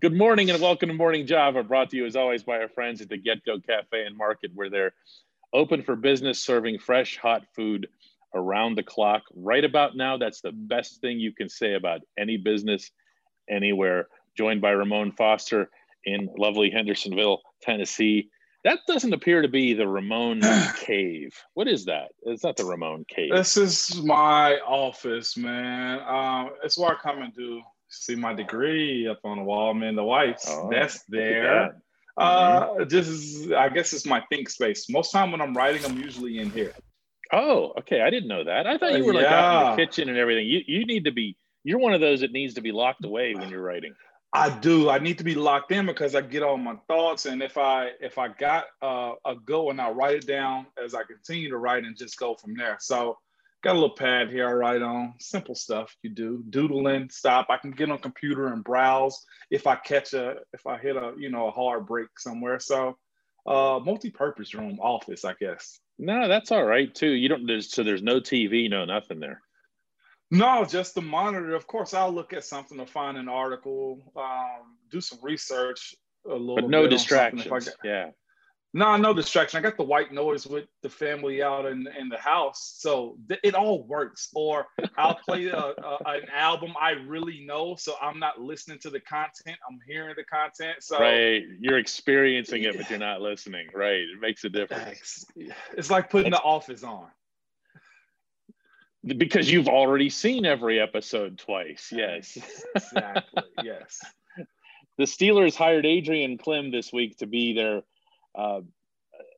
Good morning and welcome to Morning Java, brought to you as always by our friends at the Get Go Cafe and Market, where they're open for business, serving fresh, hot food around the clock. Right about now, that's the best thing you can say about any business anywhere. Joined by Ramon Foster in lovely Hendersonville, Tennessee. That doesn't appear to be the Ramon Cave. What is that? It's not the Ramon Cave. This is my office, man. Um, it's where I come and do see my degree up on the wall, man. The wife's oh, that's there. That. Uh, mm-hmm. this is, I guess, it's my think space. Most time when I'm writing, I'm usually in here. Oh, okay. I didn't know that. I thought you were like yeah. out in the kitchen and everything. You you need to be. You're one of those that needs to be locked away when you're writing. I do. I need to be locked in because I get all my thoughts, and if I if I got uh, a go and I write it down as I continue to write and just go from there. So got a little pad here I write on. Simple stuff you do. Doodling, stop. I can get on computer and browse if I catch a if I hit a you know a hard break somewhere. So uh multi-purpose room office, I guess. No, that's all right too. You don't there's so there's no TV, no nothing there. No, just the monitor. Of course, I'll look at something to find an article, um, do some research a little. But no distractions. Got, yeah. No, no distraction. I got the white noise with the family out in, in the house, so th- it all works. Or I'll play a, a, an album I really know, so I'm not listening to the content. I'm hearing the content. So right, you're experiencing it, but you're not listening. Right, it makes a difference. It's like putting the Office on because you've already seen every episode twice. Yes. Exactly. yes. The Steelers hired Adrian Klemm this week to be their uh,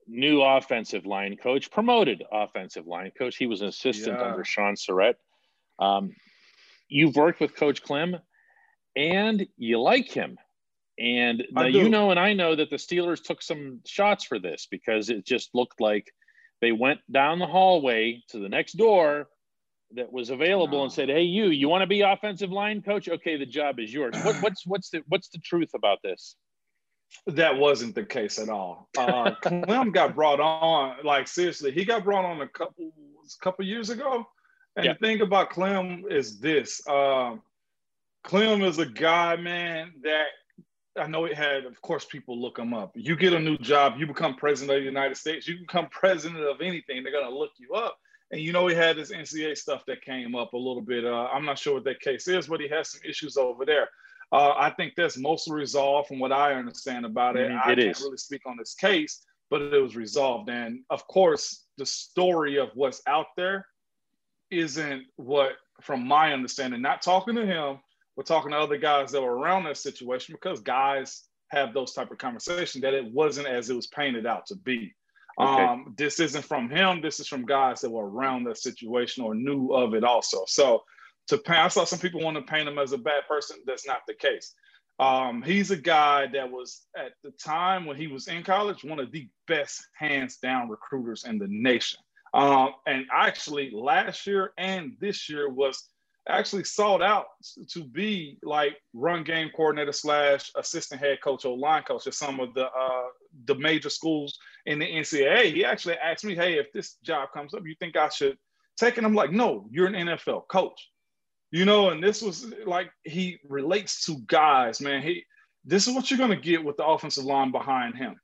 new offensive line coach, promoted offensive line coach. He was an assistant yeah. under Shaun Sarrett. Um, you've worked with Coach Klemm and you like him. And now you know, and I know that the Steelers took some shots for this because it just looked like they went down the hallway to the next door that was available no. and said, "Hey, you, you want to be offensive line coach? Okay, the job is yours." What, what's what's the what's the truth about this? That wasn't the case at all. Uh, Klemm got brought on, like seriously, he got brought on a couple a couple years ago. And yeah. the thing about Klemm is this: uh, Klemm is a guy, man, that I know it had, of course, people look him up. You get a new job, you become president of the United States, you become president of anything, they're gonna look you up. And you know, he had this NCA stuff that came up a little bit. Uh, I'm not sure what that case is, but he has some issues over there. Uh, I think that's mostly resolved from what I understand about it. Mm-hmm. I can't really speak on this case, but it was resolved. And of course, the story of what's out there isn't what, from my understanding, not talking to him, but talking to other guys that were around that situation because guys have those type of conversations that it wasn't as it was painted out to be. Okay. Um, this isn't from him. This is from guys that were around that situation or knew of it also. So to paint, I saw some people want to paint him as a bad person. That's not the case. Um, he's a guy that was at the time when he was in college, one of the best hands down recruiters in the nation. Um, and actually last year and this year was actually sought out to be like run game coordinator slash assistant head coach or line coach at some of the uh, the major schools in the NCAA. He actually asked me, "Hey, if this job comes up, you think I should take it?" I'm like, "No, you're an NFL coach." You know, and this was like he relates to guys, man. He this is what you're gonna get with the offensive line behind him.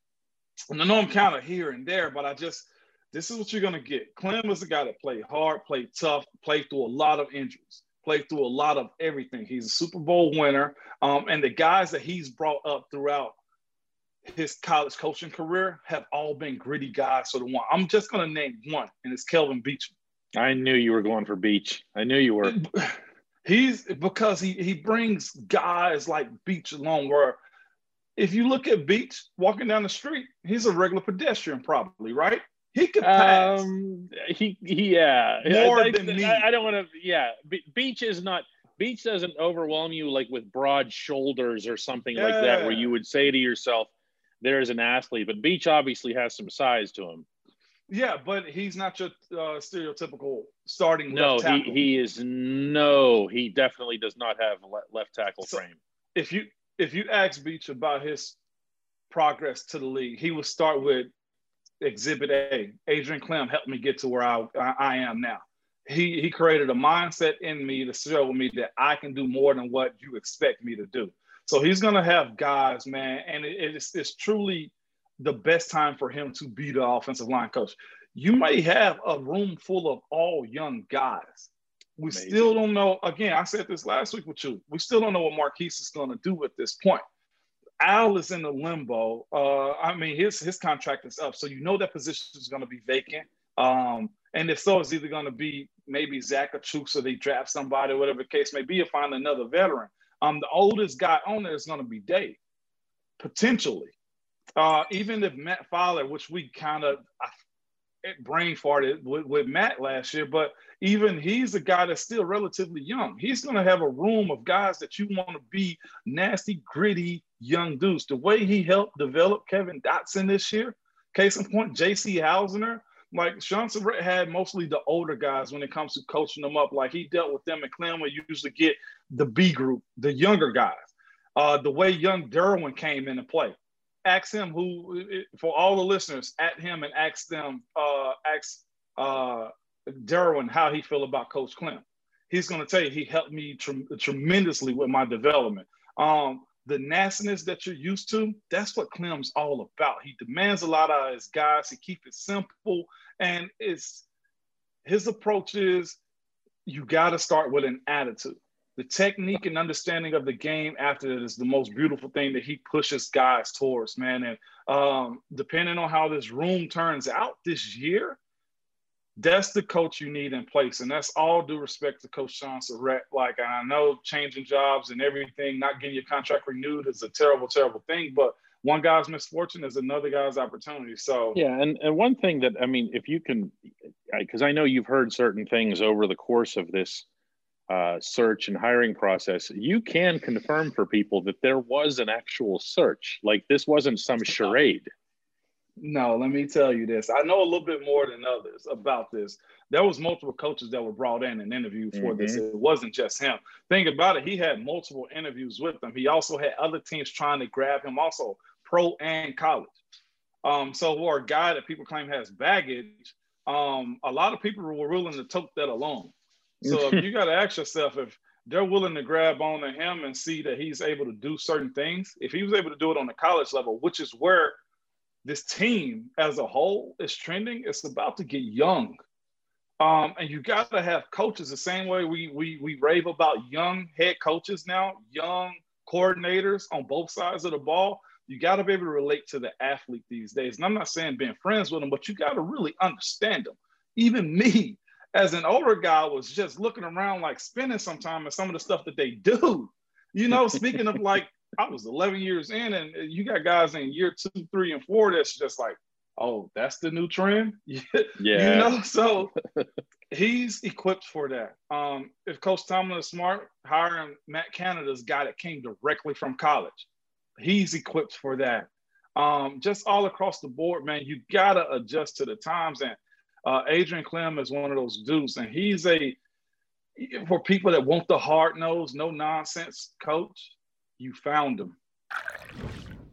And I know I'm kind of here and there, but I just this is what you're gonna get. Klemm is a guy that played hard, played tough, played through a lot of injuries played through a lot of everything. He's a Super Bowl winner. Um, and the guys that he's brought up throughout his college coaching career have all been gritty guys. So the one I'm just going to name one, and it's Kelvin Beachum. I knew you were going for Beach. I knew you were. He's because he he brings guys like Beach along. Where if you look at Beach walking down the street, he's a regular pedestrian, probably right. He could pass. Um, he, he, yeah. More I, than me. I, I don't want to. Yeah, Beach is not. Beach doesn't overwhelm you like with broad shoulders or something yeah. like that, where you would say to yourself, "There's an athlete." But Beach obviously has some size to him. Yeah, but he's not your uh, stereotypical starting. No, he he is no. He definitely does not have left tackle so frame. If you if you ask Beach about his progress to the league, he will start with Exhibit A. Adrian Klemm helped me get to where I, I am now. He, he created a mindset in me to show me that I can do more than what you expect me to do. So he's going to have guys, man, and it, it's, it's truly the best time for him to be the offensive line coach. You may have a room full of all young guys. We Amazing. still don't know. Again, I said this last week with you. We still don't know what Maurkice is going to do at this point. Al is in the limbo. Uh, I mean, his his contract is up, so you know that position is going to be vacant. Um, and if so, it's either going to be maybe Zach Achuk, so they draft somebody, whatever the case may be, or find another veteran. Um, the oldest guy on there is going to be Dave, potentially. Uh, even if Matt Feiler, which we kind of brain farted with, with Matt last year, but even he's a guy that's still relatively young. He's going to have a room of guys that you want to be nasty, gritty young dudes. The way he helped develop Kevin Dotson this year, case in point, J.C. Hassenauer, like Shaun Sarrett had mostly the older guys when it comes to coaching them up. Like he dealt with them, and Klemm would usually get the B group, the younger guys. Uh, the way young Derwin came into play. Ask him who, for all the listeners, at him and ask them, uh, ask uh, Derwin how he feel about Coach Klemm. He's going to tell you he helped me tre- tremendously with my development. Um, the nastiness that you're used to, that's what Klemm's all about. He demands a lot of his guys. He keeps it simple. And it's his approach is you got to start with an attitude. The technique and understanding of the game after it is the most beautiful thing that he pushes guys towards, man. And um, depending on how this room turns out this year, that's the coach you need in place. And that's all due respect to Coach Shaun Sarrett. Like, I know changing jobs and everything, not getting your contract renewed is a terrible, terrible thing. But one guy's misfortune is another guy's opportunity. So, yeah. And, and one thing that, I mean, if you can, because I know you've heard certain things over the course of this uh, search and hiring process, you can confirm for people that there was an actual search. Like, this wasn't some charade. No, let me tell you this. I know a little bit more than others about this. There was multiple coaches that were brought in and interviewed for mm-hmm. this. It wasn't just him. Think about it. He had multiple interviews with them. He also had other teams trying to grab him, also pro and college. Um, so for a guy that people claim has baggage, um, a lot of people were willing to tote that along. So if you got to ask yourself if they're willing to grab on to him and see that he's able to do certain things, if he was able to do it on the college level, which is where – this team as a whole is trending. It's about to get young. Um, and you got to have coaches the same way we, we, we rave about young head coaches now, young coordinators on both sides of the ball. You got to be able to relate to the athlete these days. And I'm not saying being friends with them, but you got to really understand them. Even me, as an older guy, was just looking around like spinning sometime at some of the stuff that they do. You know, speaking of like I was 11 years in, and you got guys in year two, three, and four that's just like, oh, that's the new trend. yeah. You know, so he's equipped for that. Um, if Coach Tomlin is smart, hiring Matt Canada's guy that came directly from college, he's equipped for that. Um, just all across the board, man, you gotta adjust to the times. And uh, Adrian Klemm is one of those dudes, and he's a for people that want the hard nose, no nonsense coach you found them.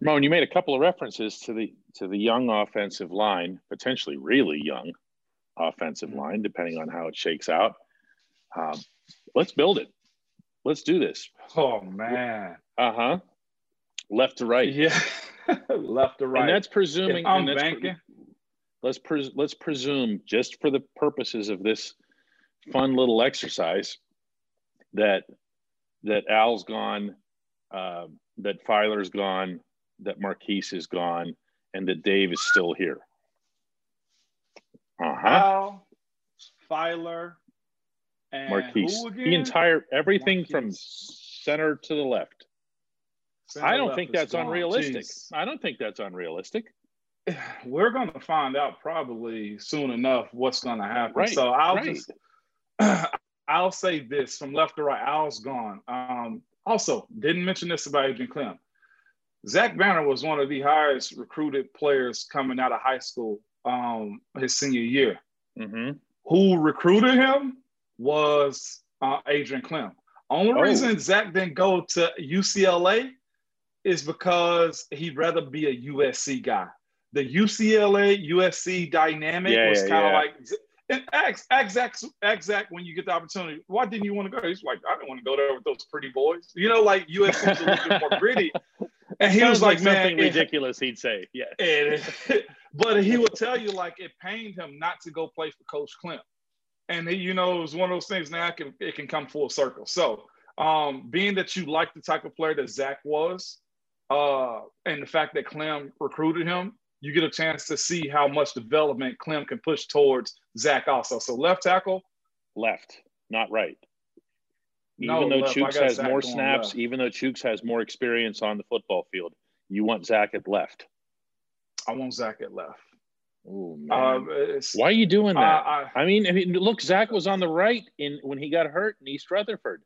Ramon, you made a couple of references to the to the young offensive line, potentially really young offensive mm-hmm. line, depending on how it shakes out. Um, let's build it. Let's do this. Oh man. Uh huh. Left to right. Yeah. Left to right. And that's presuming. If I'm banking. Let's pres- let's presume, just for the purposes of this fun little exercise, that that Al's gone uh, that Feiler's gone, that Maurkice is gone, and that Dave is still here. Uh huh. Feiler, and Maurkice. The entire everything Maurkice. from center to the left. Center I don't think that's gone. unrealistic. Jeez. I don't think that's unrealistic. We're going to find out probably soon enough what's going to happen. Right, so I'll right. just I'll say this from left to right. Al's gone. Um, also, didn't mention this about Adrian Klemm. Zach Banner was one of the highest recruited players coming out of high school um, his senior year. Mm-hmm. Who recruited him was uh, Adrian Klemm. Only oh. reason Zach didn't go to UCLA is because he'd rather be a USC guy. The UCLA USC dynamic yeah, was kind of yeah. like and ask, ask Zach, ask Zach when you get the opportunity. Why didn't you want to go? He's like, I didn't want to go there with those pretty boys. You know, like USC is a little bit more gritty. And he was like, like something man, ridiculous. He'd say, yeah. But he would tell you like it pained him not to go play for Coach Klemm. And he, you know, it was one of those things. Now it can it can come full circle. So, um, being that you like the type of player that Zach was, uh, and the fact that Klemm recruited him, you get a chance to see how much development Klemm can push towards Zach also. So left tackle, left, not right. Even no, though left. Chuks has Zach more snaps, left. even though Chuks has more experience on the football field, you want Zach at left. I want Zach at left. Oh man! Uh, Why are you doing that? I, I, mean, I mean, look, Zach was on the right in when he got hurt in East Rutherford.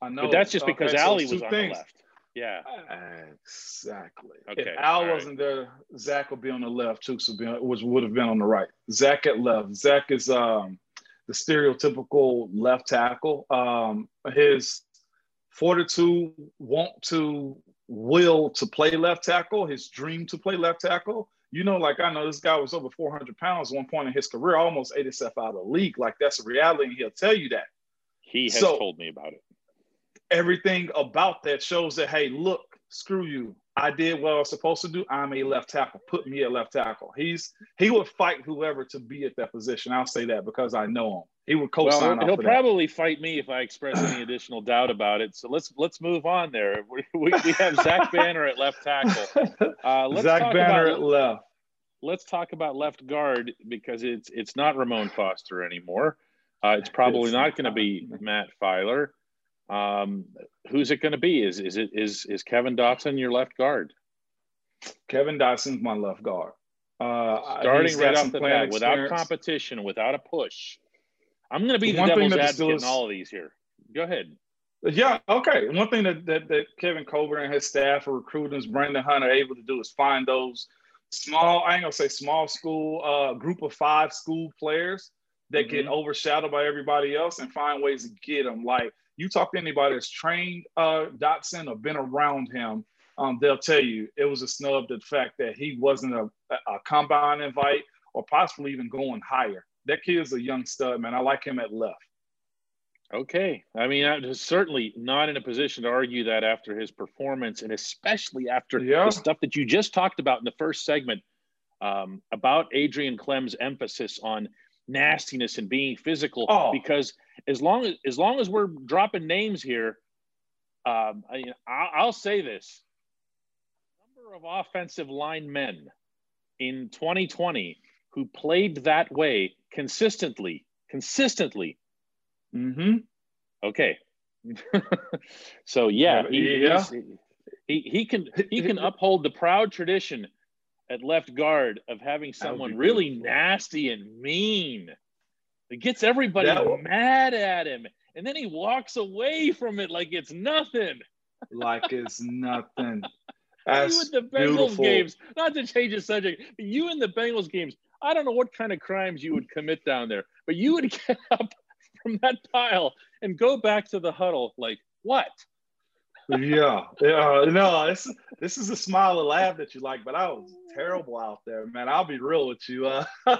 I know, but that's just because okay, Ali so was on things. the left. Yeah. Exactly. Okay. If Al right. wasn't there, Zach would be on the left. Chuks would be on, which would have been on the right. Zach at left. Zach is um, the stereotypical left tackle. Um, his fortitude, want to, will to play left tackle, his dream to play left tackle. You know, like I know this guy was over 400 pounds at one point in his career, almost ate himself out of the league. Like that's a reality, and he'll tell you that. He has so, told me about it everything about that shows that hey, look, screw you. I did what I was supposed to do. I'm a left tackle. Put me at left tackle. He's he would fight whoever to be at that position. I'll say that because I know him. He would co-sign. Well, he'll probably that. fight me if I express any additional doubt about it. So let's let's move on there. We, we, we have Zach Banner at left tackle. Uh, let's Zach Banner about, at left. Let's talk about left guard because it's it's not Ramon Foster anymore. Uh, it's probably it's not going to be Matt Feiler. Um, who's it going to be? Is is it is is Kevin Dotson your left guard? Kevin Dotson's my left guard. Uh, Starting right off the bat, without competition, without a push. I'm going to be the, the devil's advocate in all of these here. Go ahead. Yeah, okay. One thing that, that, that Kevin Colbert and his staff are recruiting is Brandon Hunter able to do is find those small, I ain't gonna say small school, uh, group of five school players that mm-hmm. get overshadowed by everybody else and find ways to get them. Like you talk to anybody that's trained uh, Dotson or been around him, um, they'll tell you it was a snub to the fact that he wasn't a, a combine invite or possibly even going higher. That kid's a young stud, man. I like him at left. Okay. I mean, I'm certainly not in a position to argue that after his performance, and especially after yeah. the stuff that you just talked about in the first segment um, about Adrian Klemm's emphasis on nastiness and being physical. Oh. Because as long as as long as we're dropping names here, um, I, I'll say this: number of offensive line men in 2020 who played that way consistently, consistently. Mm-hmm. Okay. so yeah, he, yeah. he he can he can uphold the proud tradition at left guard of having someone really nasty and mean it gets everybody mad at him. And then he walks away from it like it's nothing. Like it's nothing. You in the Bengals beautiful. games, not to change the subject, but you in the Bengals games, I don't know what kind of crimes you would commit down there, but you would get up from that pile and go back to the huddle like, what? Yeah, yeah. No, this this is a smile and laugh that you like, but I was terrible out there, man. I'll be real with you. Uh, uh,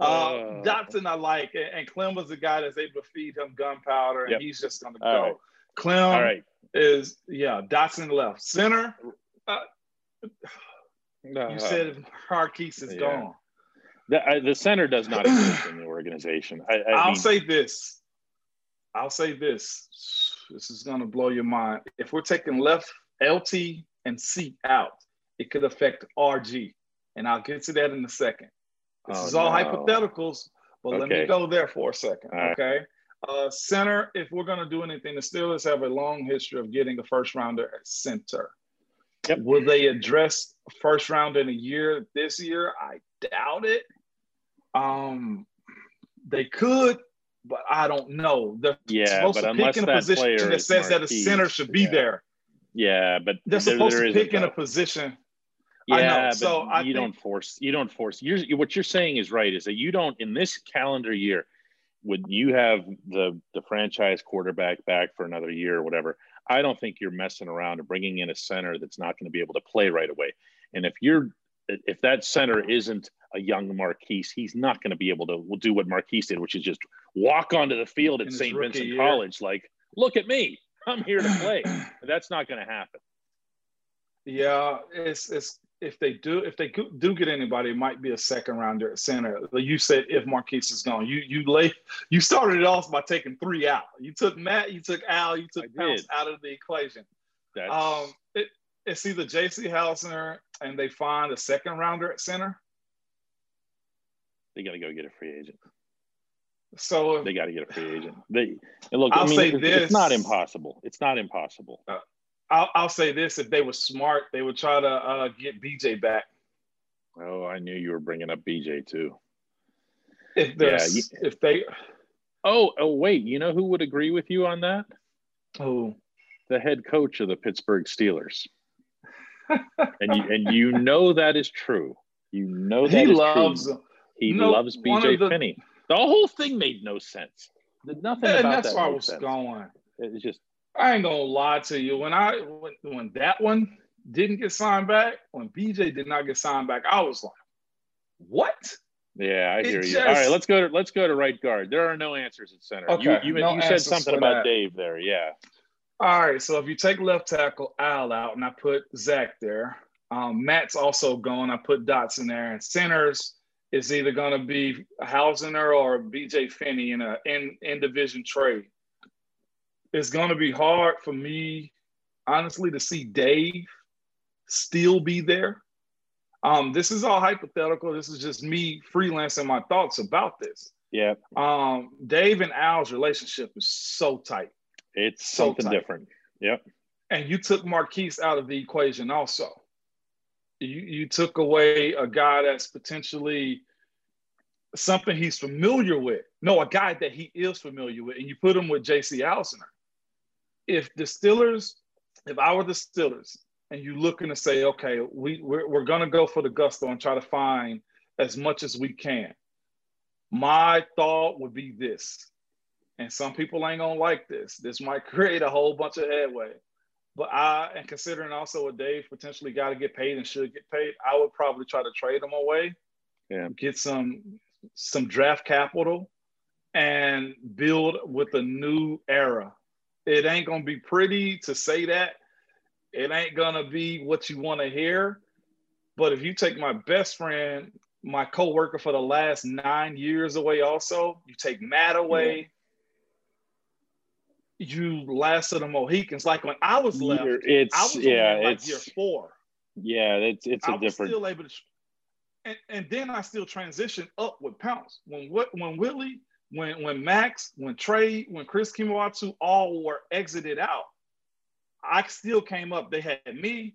uh, Dotson, I like, and Klemm was the guy that's able to feed him gunpowder, and yep. he's just going to go. Right. Klemm All right. is yeah. Dotson left center. Uh, you said Maurkice is yeah. gone. The, the center does not exist in the organization. I, will mean, say this. I'll say this this is going to blow your mind. If we're taking left LT and C out, it could affect RG. And I'll get to that in a second. This oh, is all no. hypotheticals, but okay. let me go there for a second. Right. Okay. Uh, center, if we're going to do anything, the Steelers have a long history of getting a first rounder at center. Yep. Will they address first round in a year this year? I doubt it. Um, they could, but I don't know. They're yeah, supposed to pick in a position that says that a center should be yeah. there. Yeah, but they're supposed there to pick in a position. Yeah, but so I you think, don't force. You don't force. You're, what you're saying is right. Is that you don't in this calendar year, would you have the the franchise quarterback back for another year or whatever. I don't think you're messing around and bringing in a center that's not going to be able to play right away. And if you're if that center isn't a young Maurkice, he's not going to be able to do what Maurkice did, which is just walk onto the field at St. Vincent year. College like, look at me, I'm here to play. That's not going to happen. Yeah, it's it's if they do if they do get anybody, it might be a second rounder at center. You said if Maurkice is gone, you you lay you started it off by taking three out. You took Matt, you took Al, you took Pounce out of the equation. That's... Um, it's either J.C. Hassenauer and they find a second rounder at center. They got to go get a free agent. So they got to get a free agent. They look. I'll I mean, say this: it's not impossible. It's not impossible. Uh, I'll, I'll say this: if they were smart, they would try to uh, get BJ back. Oh, I knew you were bringing up BJ too. If yeah, you, if they. Oh, oh, wait! You know who would agree with you on that? Oh, The head coach of the Pittsburgh Steelers. And you and you know that is true. You know that he loves. True. He no, loves BJ the, Finney. The whole thing made no sense. Nothing and about that's that where I was sense. going. It's just I ain't gonna lie to you. When I when, when that one didn't get signed back, when BJ did not get signed back, I was like, "What?" Yeah, I hear you. Just, All right, let's go to let's go to right guard. There are no answers at center. Okay, you you, no you said something about that. Dave there. Yeah. All right, so if you take left tackle Al out and I put Zach there, um, Matt's also gone. I put Dots in there, and centers is either going to be Hassenauer or BJ Finney in a in, in division trade it's going to be hard for me, honestly, to see Dave still be there. Um, this is all hypothetical. This is just me freelancing my thoughts about this. Yeah. Um, Dave and Al's relationship is so tight. It's so something different. Yep. And you took Maurkice out of the equation also. You, you took away a guy that's potentially something he's familiar with. No, a guy that he is familiar with, and you put him with J.C. Hassenauer if the Steelers, if I were the Steelers, and you're looking to say, okay, we we're, we're going to go for the gusto and try to find as much as we can. My thought would be this, and some people ain't gonna like this. This might create a whole bunch of headway. But I, and considering also what Dave potentially got to get paid and should get paid, I would probably try to trade him away, yeah. get some some draft capital, and build with a new era it ain't gonna be pretty to say that. It ain't gonna be what you want to hear. But if you take my best friend, my co-worker for the last nine years away, also, you take Matt away. You last of the Mohicans. Like when I was left, it's I was yeah, like it's year four. Yeah, it's it's a I different. Still able to, and, and then I still transitioned up with Pounce. When what when Willie when when Max, when Trey, when Chris Kemoeatu all were exited out, I still came up. They had me,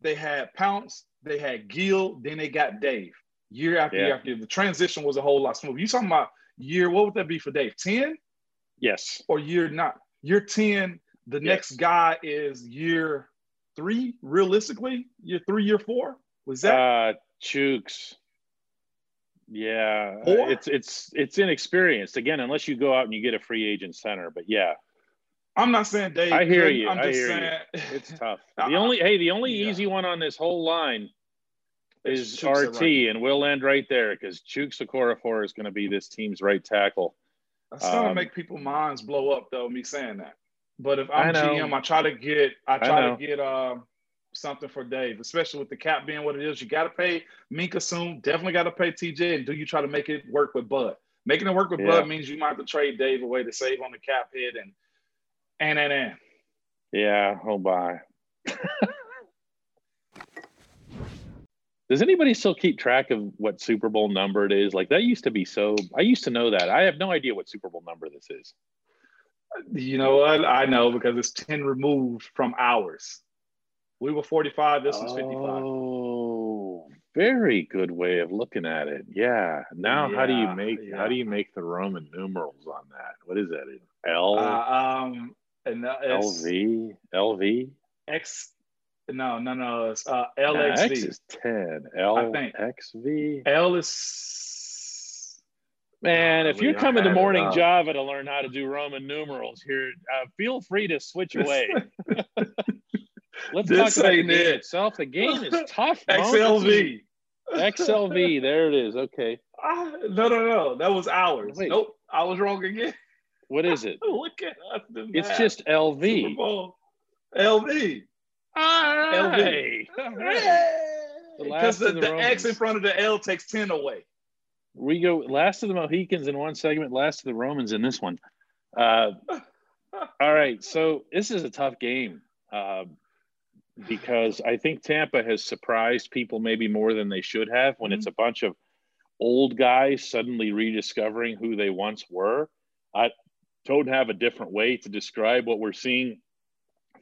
they had Pounce, they had Gil, then they got Dave. Year after yeah. year after. The transition was a whole lot smoother. You talking about year, what would that be for Dave? 10? Yes. Or year not year 10. The yes. next guy is year three, realistically, year three, year four. Was that uh Chuks? Yeah, or, it's it's it's inexperienced again, unless you go out and you get a free agent center. But yeah, I'm not saying Dave. I hear you. I'm I hear saying, you. It's tough. The only hey, the only yeah. easy one on this whole line is RT, right. and we'll end right there because Chuks Okorafor is going to be this team's right tackle. That's um, gonna make people's minds blow up, though. Me saying that. But if I'm I GM, I try to get I try I to get uh something for Dave, especially with the cap being what it is. You got to pay Minkah soon. Definitely got to pay TJ. And do you try to make it work with Bud? Making it work with yeah. Bud means you might have to trade Dave away to save on the cap hit and and and and. Yeah. Oh, bye. Does anybody still keep track of what Super Bowl number it is? Like that used to be so. I used to know that. I have no idea what Super Bowl number this is. You know what? I know because it's 10 removed from ours. We were 45. This was 55. Oh, very good way of looking at it. Yeah. Now, yeah, how do you make yeah. how do you make the Roman numerals on that? What is that? L. Uh, um, and LV LV X. No, no, no. It's uh, LXV. Nah, X is 10. L I think. XV. L is. Man, if you're coming to Morning Java to learn how to do Roman numerals here, uh, feel free to switch away. Let's this talk about the game it. itself. The game is tough. XLV. XLV, there it is. Okay. Uh, no, no, no. That was ours. Wait. Nope. I was wrong again. What is it? Look at us. It's just LV. LV. LV. Because the, the, the X in front of the L takes 10 away. We go last of the Mohicans in one segment, last of the Romans in this one. Uh, all right. So this is a tough game uh, because I think Tampa has surprised people maybe more than they should have when mm-hmm. it's a bunch of old guys suddenly rediscovering who they once were. I don't have a different way to describe what we're seeing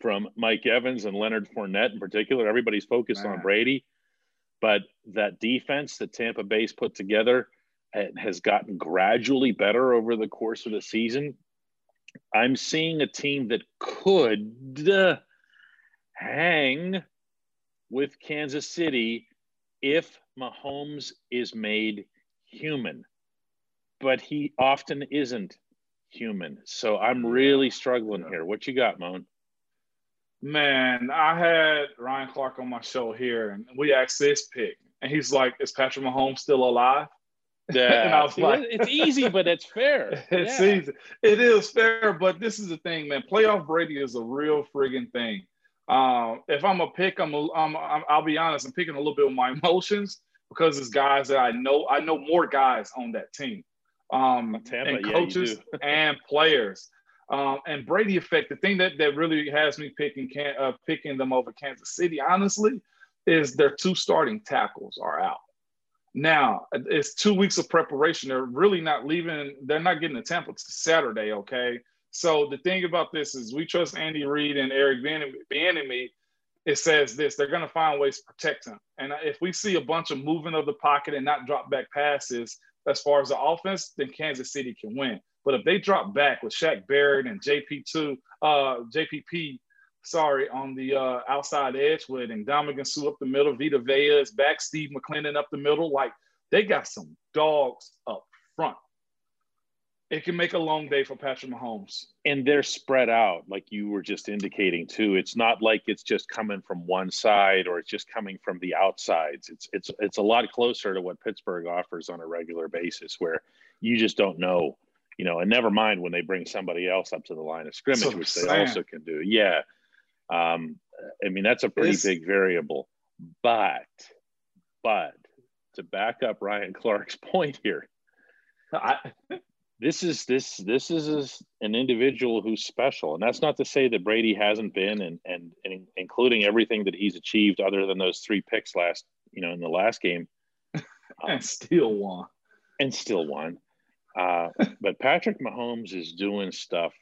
from Mike Evans and Leonard Fournette in particular. Everybody's focused Man. on Brady, but that defense that Tampa Bay's put together has gotten gradually better over the course of the season. I'm seeing a team that could uh, hang with Kansas City if Mahomes is made human, but he often isn't human. So I'm really struggling here. What you got, Moan? Man, I had Ryan Clark on my show here, and we asked this pick, and he's like, "Is Patrick Mahomes still alive?" Yeah, and I was like, "It's easy, but it's fair. it's yeah. easy. It is fair, but this is the thing, man. Playoff Brady is a real friggin' thing. Um, if I'm a pick, I'm, a, I'm, I'm I'll be honest, I'm picking a little bit of my emotions because it's guys that I know. I know more guys on that team, um, Tampa, and coaches yeah, and players. Um, and Brady effect. The thing that, that really has me picking can, uh, picking them over Kansas City, honestly, is their two starting tackles are out. Now it's two weeks of preparation. They're really not leaving. They're not getting to Tampa to Saturday. Okay. So the thing about this is we trust Andy Reid and Eric Bieniemy. It says this: they're going to find ways to protect him. And if we see a bunch of moving of the pocket and not drop back passes, as far as the offense, then Kansas City can win. But if they drop back with Shaq Barrett and JP2, uh, JPP, sorry, on the uh, outside edge with Ndamukong Suh up the middle, Vita Vea is back, Steve McLendon up the middle, like they got some dogs up front. It can make a long day for Patrick Mahomes. And they're spread out, like you were just indicating too. It's not like it's just coming from one side or it's just coming from the outsides. It's it's it's a lot closer to what Pittsburgh offers on a regular basis, where you just don't know, you know. And never mind when they bring somebody else up to the line of scrimmage, so which they also can do. Yeah, um, I mean that's a pretty it's, big variable. But but to back up Ryan Clark's point here, I, this is this this is an individual who's special and that's not to say that brady hasn't been and, and and including everything that he's achieved other than those three picks last you know in the last game and um, still won and still won uh, but patrick mahomes is doing stuff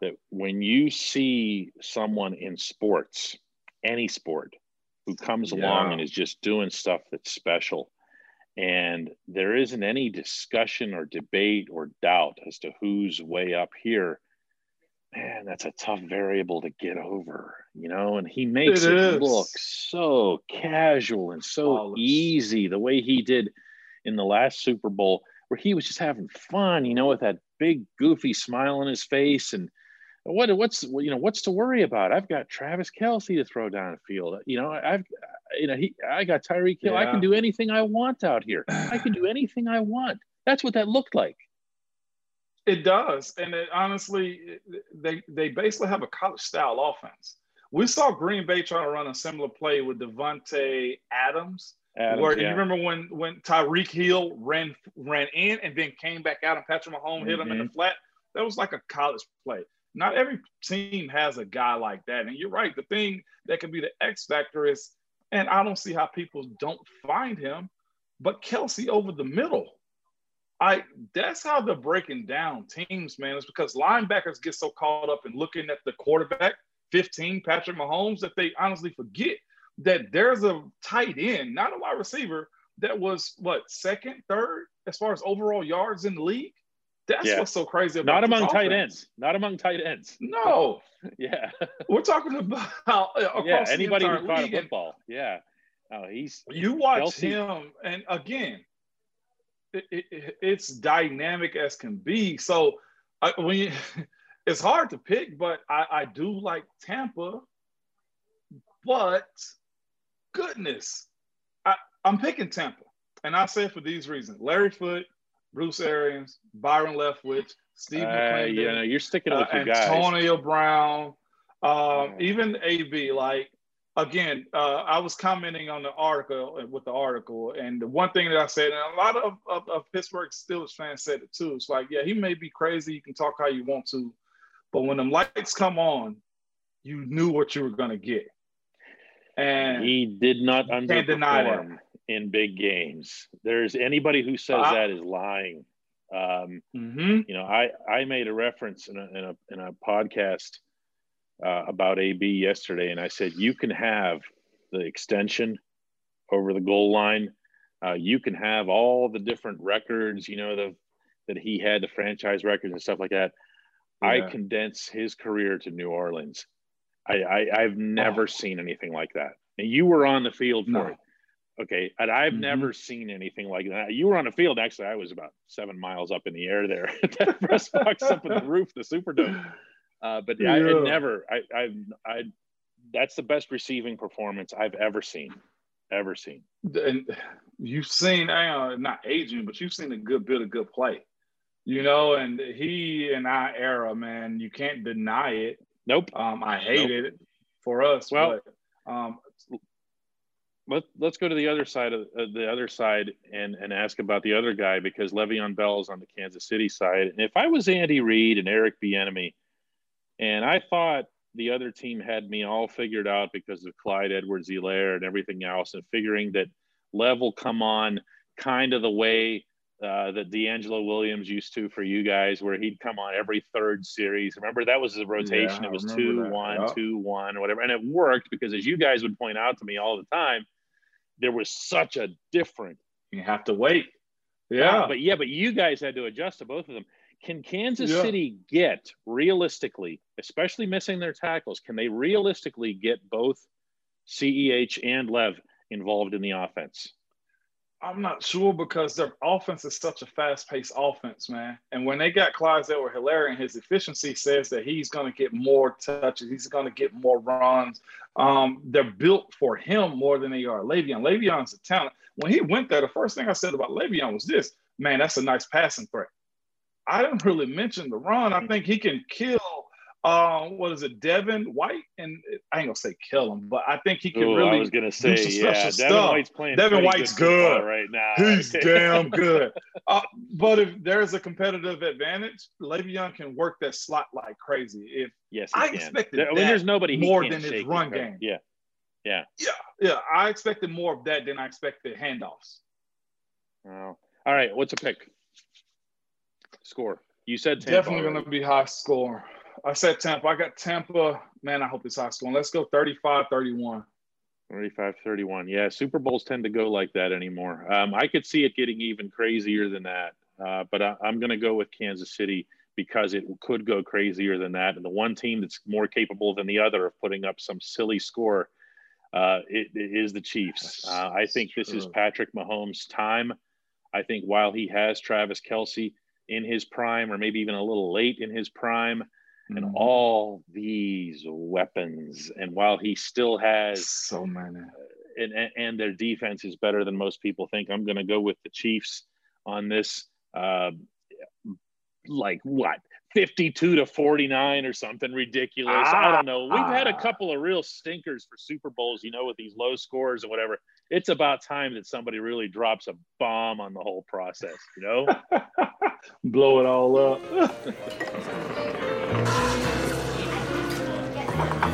that when you see someone in sports any sport who comes yeah. along and is just doing stuff that's special and there isn't any discussion or debate or doubt as to who's way up here. Man, that's a tough variable to get over, you know. And he makes it, it look so casual and so easy the way he did in the last Super Bowl, where he was just having fun, you know, with that big goofy smile on his face and what what's you know what's to worry about? I've got Travis Kelce to throw down the field. You know, I've you know he I got Tyreek Hill. Yeah. I can do anything I want out here. I can do anything I want. That's what that looked like. It does, and it, honestly, they they basically have a college style offense. We saw Green Bay try to run a similar play with Davante Adams, Adams where yeah. you remember when when Tyreek Hill ran ran in and then came back out and Patrick Mahomes mm-hmm. hit him in the mm-hmm. flat. That was like a college play not every team has a guy like that. And you're right. The thing that can be the X factor is, and I don't see how people don't find him, but Kelce over the middle. I that's how they're breaking down teams, man. It's because linebackers get so caught up in looking at the quarterback, 15, Patrick Mahomes, that they honestly forget that there's a tight end, not a wide receiver, that was what second, third as far as overall yards in the league. That's yeah. what's so crazy about not among tight ends. Not among tight ends. No. yeah. We're talking about uh, yeah anybody who caught a football. Yeah. Oh, he's you watch him, and again, it, it, it's dynamic as can be. So I, when you, it's hard to pick, but I, I do like Tampa. But goodness, I, I'm picking Tampa, and I say for these reasons: Larry Foote, Bruce Arians, Byron Leftwich, Steve uh, McLendon, yeah, you're sticking with uh, your guys. Antonio Brown, um, even AB. Like again, uh, I was commenting on the article uh, with the article, and the one thing that I said, and a lot of, of, of Pittsburgh Steelers fans said it too. It's like, yeah, he may be crazy. You can talk how you want to, but when the lights come on, you knew what you were going to get. And he did not underperform in big games. There's anybody who says uh, that is lying. Um, mm-hmm. You know, I I made a reference in a in a, in a podcast uh, about AB yesterday, and I said you can have the extension over the goal line. Uh, you can have all the different records, you know, the that he had, the franchise records and stuff like that. Yeah. I condense his career to New Orleans. I, I have never oh. seen anything like that. And you were on the field for no. it. Okay. And I've mm-hmm. never seen anything like that. You were on the field. Actually, I was about seven miles up in the air there at that press box up in the roof, the Superdome. Uh, but yeah, yeah. I, I never, I, I, I, that's the best receiving performance I've ever seen, ever seen. And you've seen, uh, not aging, but you've seen a good bit of good play, you know, and he and our era, man, you can't deny it. Nope. Um, I hated nope. it for us. Well, but, um, let, let's go to the other side of uh, the other side and, and ask about the other guy because Le'Veon Bell is on the Kansas City side. And if I was Andy Reid and Eric Bieniemy, and I thought the other team had me all figured out because of Clyde Edwards Helaire and everything else, and figuring that Lev will come on kind of the way uh, that DeAngelo Williams used to for you guys, where he'd come on every third series. Remember that was the rotation. Yeah, it was two, that. one, yeah. two, one, whatever. And it worked because as you guys would point out to me all the time, there was such a different. You have to wait. Yeah. But yeah, but you guys had to adjust to both of them. Can Kansas yeah. City get realistically, especially missing their tackles, can they realistically get both CEH and Lev involved in the offense? I'm not sure because their offense is such a fast-paced offense, man. And when they got Clyde Edwards Helaire, and his efficiency says that he's going to get more touches, he's going to get more runs. Um, they're built for him more than they are Le'Veon. Le'Veon's a talent. When he went there, the first thing I said about Le'Veon was this: Man, that's a nice passing threat. I didn't really mention the run. I think he can kill. Um, what is it, Devin White? And I ain't gonna say kill him, but I think he can Ooh, really. I was gonna say, yeah, Devin stuff. White's playing. Devin White's good, good right now. He's damn good. Uh, but if there's a competitive advantage, Le'Veon can work that slot like crazy. If yes, I can. expected there, when there's nobody more than his run game. Yeah, yeah, yeah, yeah. I expected more of that than I expected handoffs. Oh. All right, what's a pick? Score. You said Tampa definitely going to be high score. I said Tampa. I got Tampa. Man, I hope it's high scoring. Let's go 35 31. 35 31. Yeah, Super Bowls tend to go like that anymore. Um, I could see it getting even crazier than that, uh, but I, am going to go with Kansas City because it could go crazier than that. And the one team that's more capable than the other of putting up some silly score uh, it, it is the Chiefs. Uh, I think this is Patrick Mahomes' time. I think while he has Travis Kelce in his prime or maybe even a little late in his prime mm-hmm. and all these weapons and while he still has so many uh, and, and their defense is better than most people think i'm going to go with the chiefs on this uh, like what 52 to 49 or something ridiculous. Ah, I don't know. We've had a couple of real stinkers for Super Bowls, you know, with these low scores and whatever. It's about time that somebody really drops a bomb on the whole process, you know? Blow it all up.